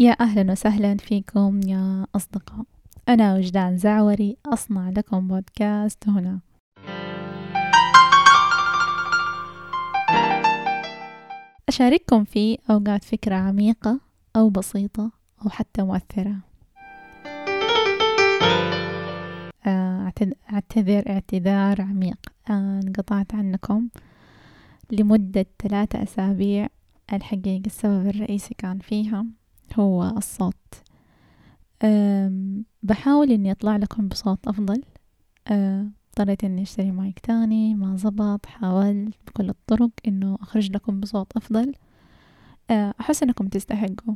يا أهلا وسهلا فيكم يا أصدقاء. أنا وجدان زعوري أصنع لكم بودكاست هنا. أشارككم فيه أوقات فكرة عميقة أو بسيطة أو حتى مؤثرة. آه، أعتذر اعتذار عميق. آه، انقطعت عنكم لمدة ثلاثة أسابيع. الحقيقة السبب الرئيسي كان فيها. هو الصوت. بحاول إني أطلع لكم بصوت أفضل. اضطريت إني أشتري مايك تاني ما زبط حاولت بكل الطرق إنه أخرج لكم بصوت أفضل. أحس إنكم تستحقوا.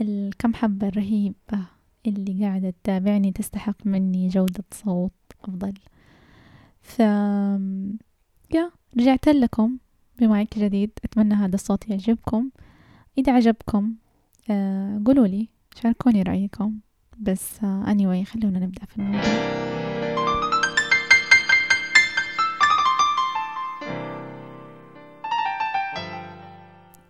الكم حبة الرهيبة اللي قاعدة تتابعني تستحق مني جودة صوت أفضل. ف يا رجعت لكم بمايك جديد. أتمنى هذا الصوت يعجبكم. إذا عجبكم آه قولوا لي شاركوني رأيكم. بس آه anyway خلونا نبدأ في الموضوع.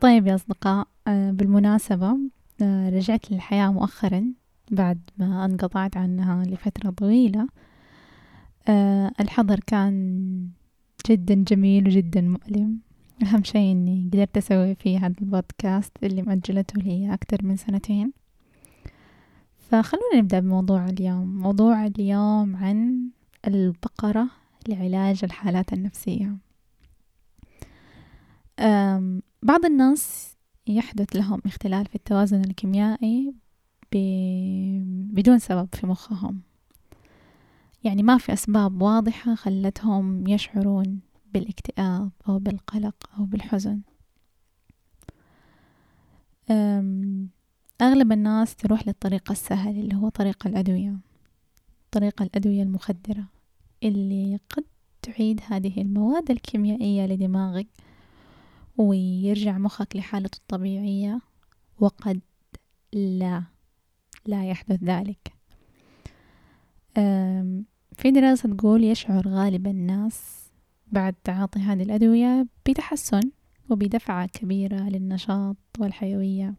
طيب يا أصدقاء آه بالمناسبة رجعت للحياة مؤخرا بعد ما انقطعت عنها لفترة طويلة. آه الحظر كان جدا جميل وجدا مؤلم. أهم شيء إني قدرت أسوي فيه هذا البودكاست اللي مأجلته لي أكثر من سنتين. فخلونا نبدأ بموضوع اليوم. موضوع اليوم عن البقرة لعلاج الحالات النفسية. بعض الناس يحدث لهم اختلال في التوازن الكيميائي بدون سبب في مخهم. يعني ما في أسباب واضحة خلتهم يشعرون بالاكتئاب أو بالقلق أو بالحزن. أغلب الناس تروح للطريق السهل اللي هو طريق الأدوية طريق الأدوية المخدرة اللي قد تعيد هذه المواد الكيميائية لدماغك ويرجع مخك لحالته الطبيعية وقد لا لا يحدث ذلك. في دراسة تقول يشعر غالب الناس بعد تعاطي هذه الأدوية بتحسن وبدفعة كبيرة للنشاط والحيوية.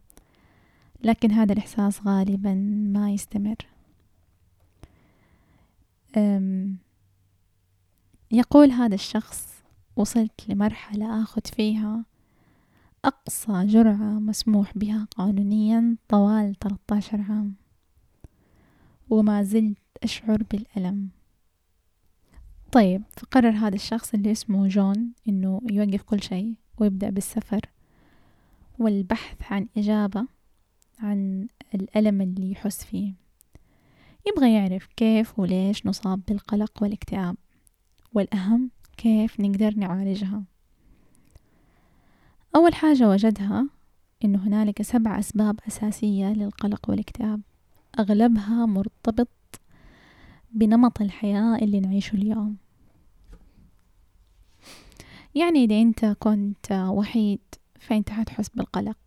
لكن هذا الإحساس غالبا ما يستمر. يقول هذا الشخص وصلت لمرحلة أخذ فيها أقصى جرعة مسموح بها قانونيا طوال 13 عام وما زلت أشعر بالألم. طيب فقرر هذا الشخص اللي اسمه جون إنه يوقف كل شيء ويبدأ بالسفر. والبحث عن إجابة عن الألم اللي يحس فيه. يبغى يعرف كيف وليش نصاب بالقلق والاكتئاب. والأهم كيف نقدر نعالجها. أول حاجة وجدها إنه هنالك سبع أسباب أساسية للقلق والاكتئاب. أغلبها مرتبط بنمط الحياة اللي نعيشه اليوم. يعني إذا أنت كنت وحيد فأنت حتحس بالقلق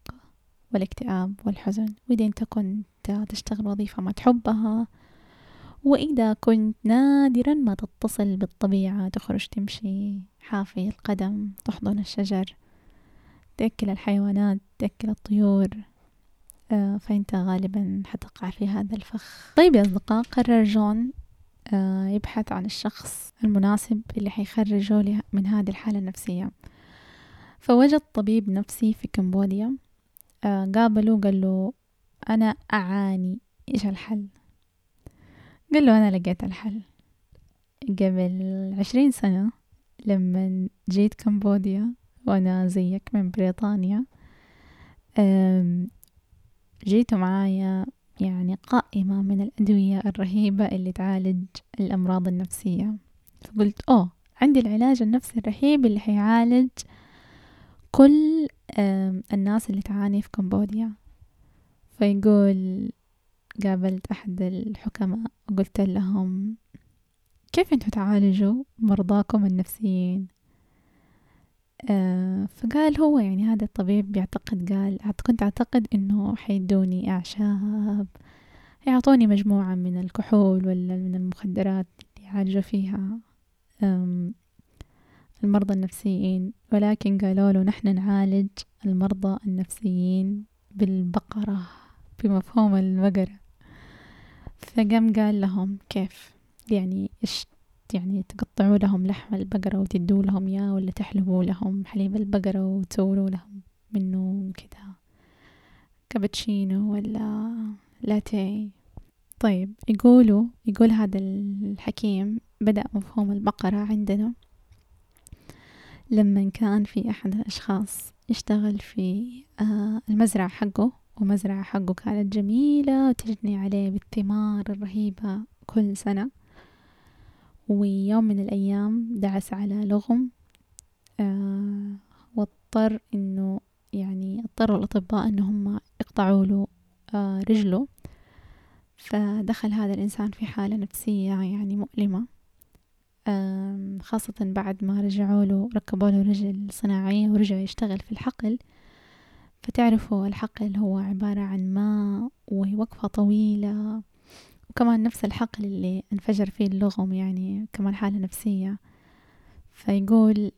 والاكتئاب والحزن. وإذا أنت كنت تشتغل وظيفة ما تحبها وإذا كنت نادرا ما تتصل بالطبيعة تخرج تمشي حافي القدم تحضن الشجر تأكل الحيوانات تأكل الطيور آه، فأنت غالبا حتقع في هذا الفخ. طيب يا أصدقاء قرر جون يبحث عن الشخص المناسب اللي حيخرجه من هذه الحالة النفسية. فوجد طبيب نفسي في كمبوديا آه، قابله وقال له أنا أعاني إيش الحل؟ قال له أنا لقيت الحل. قبل عشرين سنة لما جيت كمبوديا وأنا زيك من بريطانيا جيتوا معايا يعني قائمة من الأدوية الرهيبة اللي تعالج الأمراض النفسية. فقلت أوه عندي العلاج النفسي الرهيب اللي حيعالج كل الناس اللي تعاني في كمبوديا. فيقول قابلت أحد الحكماء وقلت لهم كيف أنتوا تعالجوا مرضاكم النفسيين؟ فقال هو يعني هذا الطبيب بيعتقد قال كنت أعتقد إنه حيدوني أعشاب يعطوني مجموعة من الكحول ولا من المخدرات اللي يعالجوا فيها المرضى النفسيين. ولكن قالوا له نحن نعالج المرضى النفسيين بالبقرة بمفهوم البقرة. فقام قال لهم كيف؟ يعني إيش يعني تقطعوا لهم لحم البقرة وتدوا لهم إياه ولا تحلبوا لهم حليب البقرة وتسووا لهم منه كده كابتشينو ولا لاتيه. طيب يقولوا يقول هذا الحكيم بدأ مفهوم البقرة عندنا. لما كان في أحد الأشخاص يشتغل في آه، المزرعة حقه ومزرعة حقه كانت جميلة وتجني عليه بالثمار الرهيبة كل سنة. ويوم من الأيام دعس على لغم آه واضطر إنه يعني اضطروا الأطباء إن هم يقطعوا له آه رجله. فدخل هذا الإنسان في حالة نفسية يعني مؤلمة خاصة بعد ما رجعوا له ركبوا له رجل صناعية ورجع يشتغل في الحقل. فتعرفوا الحقل هو عبارة عن ماء وهي وقفة طويلة وكمان نفس الحقل اللي انفجر فيه اللغم يعني كمان حالة نفسية. فيقول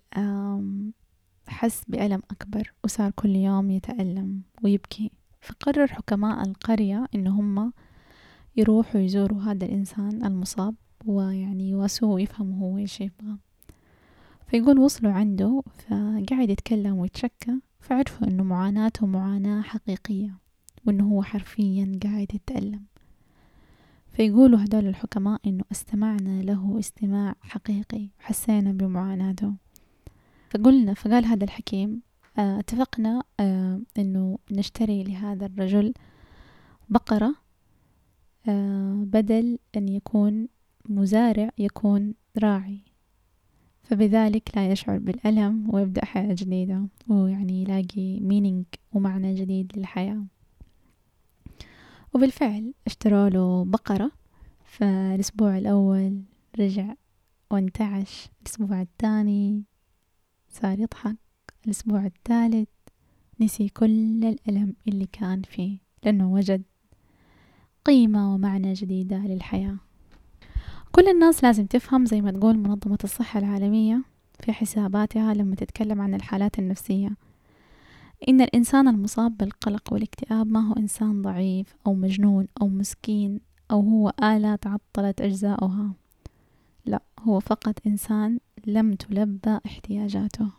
حس بألم أكبر وصار كل يوم يتألم ويبكي. فقرر حكماء القرية إن هم يروحوا يزوروا هذا الإنسان المصاب ويعني يواسوه ويفهموا هو إيش يبغى. فيقول وصلوا عنده فقعد يتكلم ويتشكى. فعرفوا إنه معاناته معاناة حقيقية وإنه هو حرفيا قاعد يتألم. فيقولوا هدول الحكماء إنه استمعنا له استماع حقيقي حسينا بمعاناته. فقلنا فقال هذا الحكيم آه اتفقنا آه إنه نشتري لهذا الرجل بقرة آه بدل أن يكون مزارع يكون راعي. فبذلك لا يشعر بالألم ويبدأ حياة جديدة ويعني يلاقي مينينج ومعنى جديد للحياة. وبالفعل اشتروا له بقرة فالأسبوع الأول رجع وانتعش الأسبوع الثاني صار يضحك الأسبوع الثالث نسي كل الألم اللي كان فيه لأنه وجد قيمة ومعنى جديدة للحياة. كل الناس لازم تفهم زي ما تقول منظمة الصحة العالمية في حساباتها لما تتكلم عن الحالات النفسية. إن الإنسان المصاب بالقلق والاكتئاب ما هو إنسان ضعيف أو مجنون أو مسكين أو هو آلة تعطلت أجزاؤها. لا هو فقط إنسان لم تلبى احتياجاته.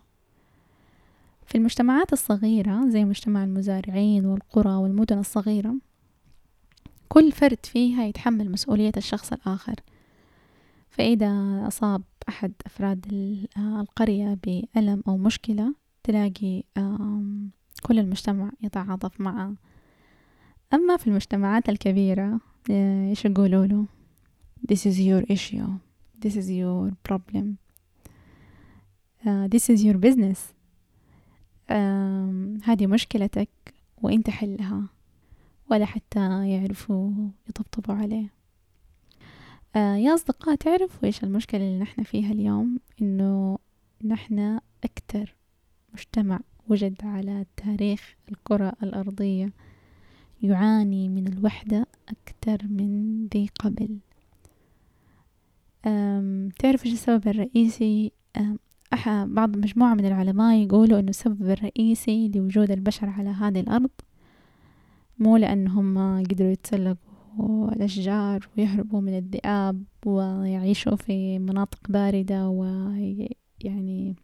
في المجتمعات الصغيرة زي مجتمع المزارعين والقرى والمدن الصغيرة كل فرد فيها يتحمل مسؤولية الشخص الآخر. فإذا أصاب أحد أفراد القرية بألم أو مشكلة تلاقي كل المجتمع يتعاطف معه. أما في المجتمعات الكبيرة آه، إيش يقولوا له؟ This is your issue. This is your problem. uh, this is your business. هذه مشكلتك وإنت حلها. ولا حتى يعرفوا يطبطبوا عليه. uh, يا أصدقاء تعرفوا إيش المشكلة اللي نحن فيها اليوم؟ إنه نحن أكتر مجتمع وجد على تاريخ الكرة الأرضية يعاني من الوحدة أكثر من ذي قبل. تعرف إيش السبب الرئيسي؟ بعض مجموعة من العلماء يقولوا إنه السبب الرئيسي لوجود البشر على هذه الأرض مو لأنهم قدروا يتسلقوا الأشجار ويهربوا من الذئاب ويعيشوا في مناطق باردة ويعني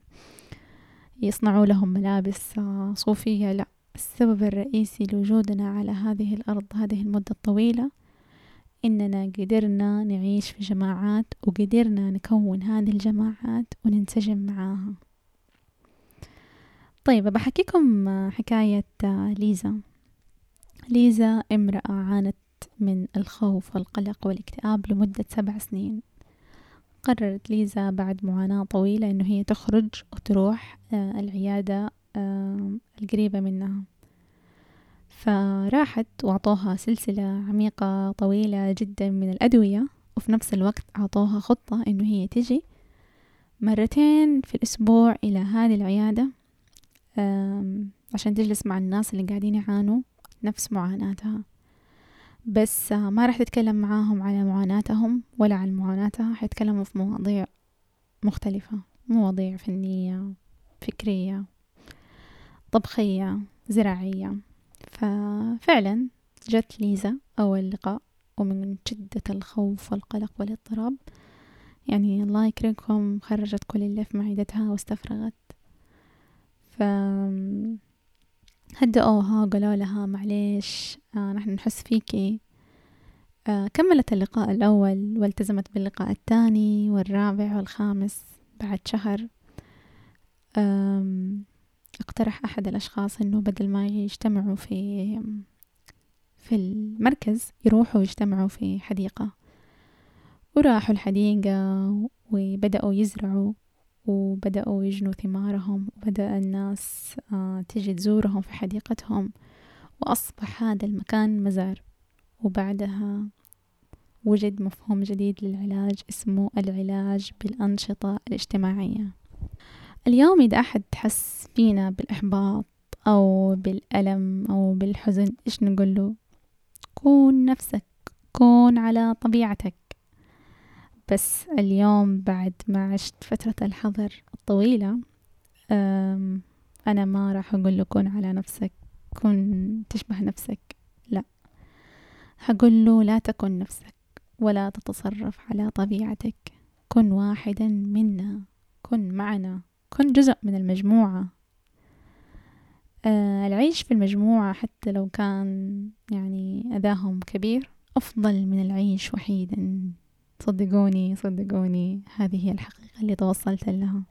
يصنعوا لهم ملابس صوفية لا. السبب الرئيسي لوجودنا على هذه الأرض هذه المدة الطويلة إننا قدرنا نعيش في جماعات وقدرنا نكون هذه الجماعات وننسجم معاها. طيب بحكيكم حكاية ليزا. ليزا امرأة عانت من الخوف والقلق والاكتئاب لمدة سبع سنين. قررت ليزا بعد معاناة طويلة إنه هي تخرج وتروح آه، العيادة القريبة منها. فراحت وأعطوها سلسلة عميقة طويلة جدا من الأدوية وفي نفس الوقت أعطوها خطة إنه هي تجي مرتين في الأسبوع إلى هذه العيادة عشان تجلس مع الناس اللي قاعدين يعانوا نفس معاناتها. بس ما راح تتكلم معاهم على معاناتهم ولا عن معاناتها حيتكلموا في مواضيع مختلفة مواضيع فنية فكرية طبخية زراعية. ففعلا جت ليزا أول لقاء ومن شدة الخوف والقلق والاضطراب يعني الله يكرمكم خرجت كل اللي في معدتها واستفرغت. ف هدأوها وقالوا لها معليش آه نحن نحس فيكي آه كملت اللقاء الأول والتزمت باللقاء الثاني والرابع والخامس بعد شهر. اقترح أحد الأشخاص أنه بدل ما يجتمعوا في في المركز يروحوا يجتمعوا في حديقة. وراحوا الحديقة وبدأوا يزرعوا. وبدأوا يجنوا ثمارهم وبدأ الناس آه، تجي تزورهم في حديقتهم وأصبح هذا المكان مزار. وبعدها وجد مفهوم جديد للعلاج اسمه العلاج بالأنشطة الاجتماعية. اليوم إذا أحد حس فينا بالإحباط أو بالألم أو بالحزن إيش نقول له؟ كون نفسك كون على طبيعتك. بس اليوم بعد ما عشت فترة الحظر الطويلة أنا ما راح أقول له كون على نفسك كن تشبه نفسك لا. هقول له لا تكن نفسك ولا تتصرف على طبيعتك. كن واحدا منا كن معنا كن جزء من المجموعة. آه العيش في المجموعة حتى لو كان يعني أذاهم كبير أفضل من العيش وحيدا. صدقوني صدقوني هذه هي الحقيقة اللي توصلت لها.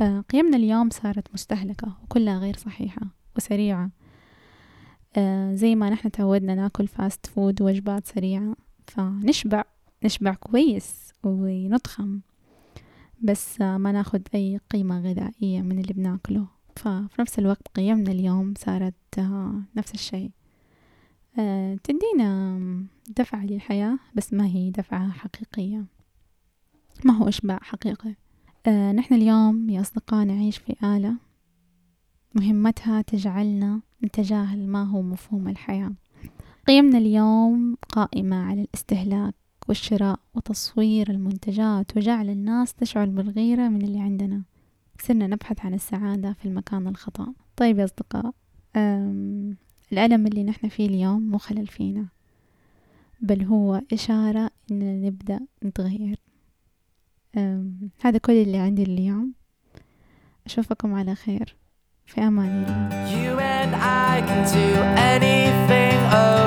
آه قيمنا اليوم صارت مستهلكة وكلها غير صحيحة وسريعة. آه زي ما نحن تعودنا ناكل fast food وجبات سريعة فنشبع نشبع كويس ونضخم. بس آه ما ناخد أي قيمة غذائية من اللي بناكله. ففي نفس الوقت قيمنا اليوم صارت نفس الشيء. تدينا دفعة للحياة بس ما هي دفعة حقيقية. ما هو إشباع حقيقي؟ آه نحن اليوم يا أصدقاء نعيش في آلة مهمتها تجعلنا نتجاهل ما هو مفهوم الحياة. قيمنا اليوم قائمة على الاستهلاك والشراء وتصوير المنتجات وجعل الناس تشعر بالغيرة من اللي عندنا. صرنا نبحث عن السعادة في المكان الخطأ. طيب يا أصدقاء الألم اللي نحن فيه اليوم مو خلل فينا بل هو إشارة إننا نبدأ نتغير. هذا كل اللي عندي اليوم. أشوفكم على خير. في أمان الله.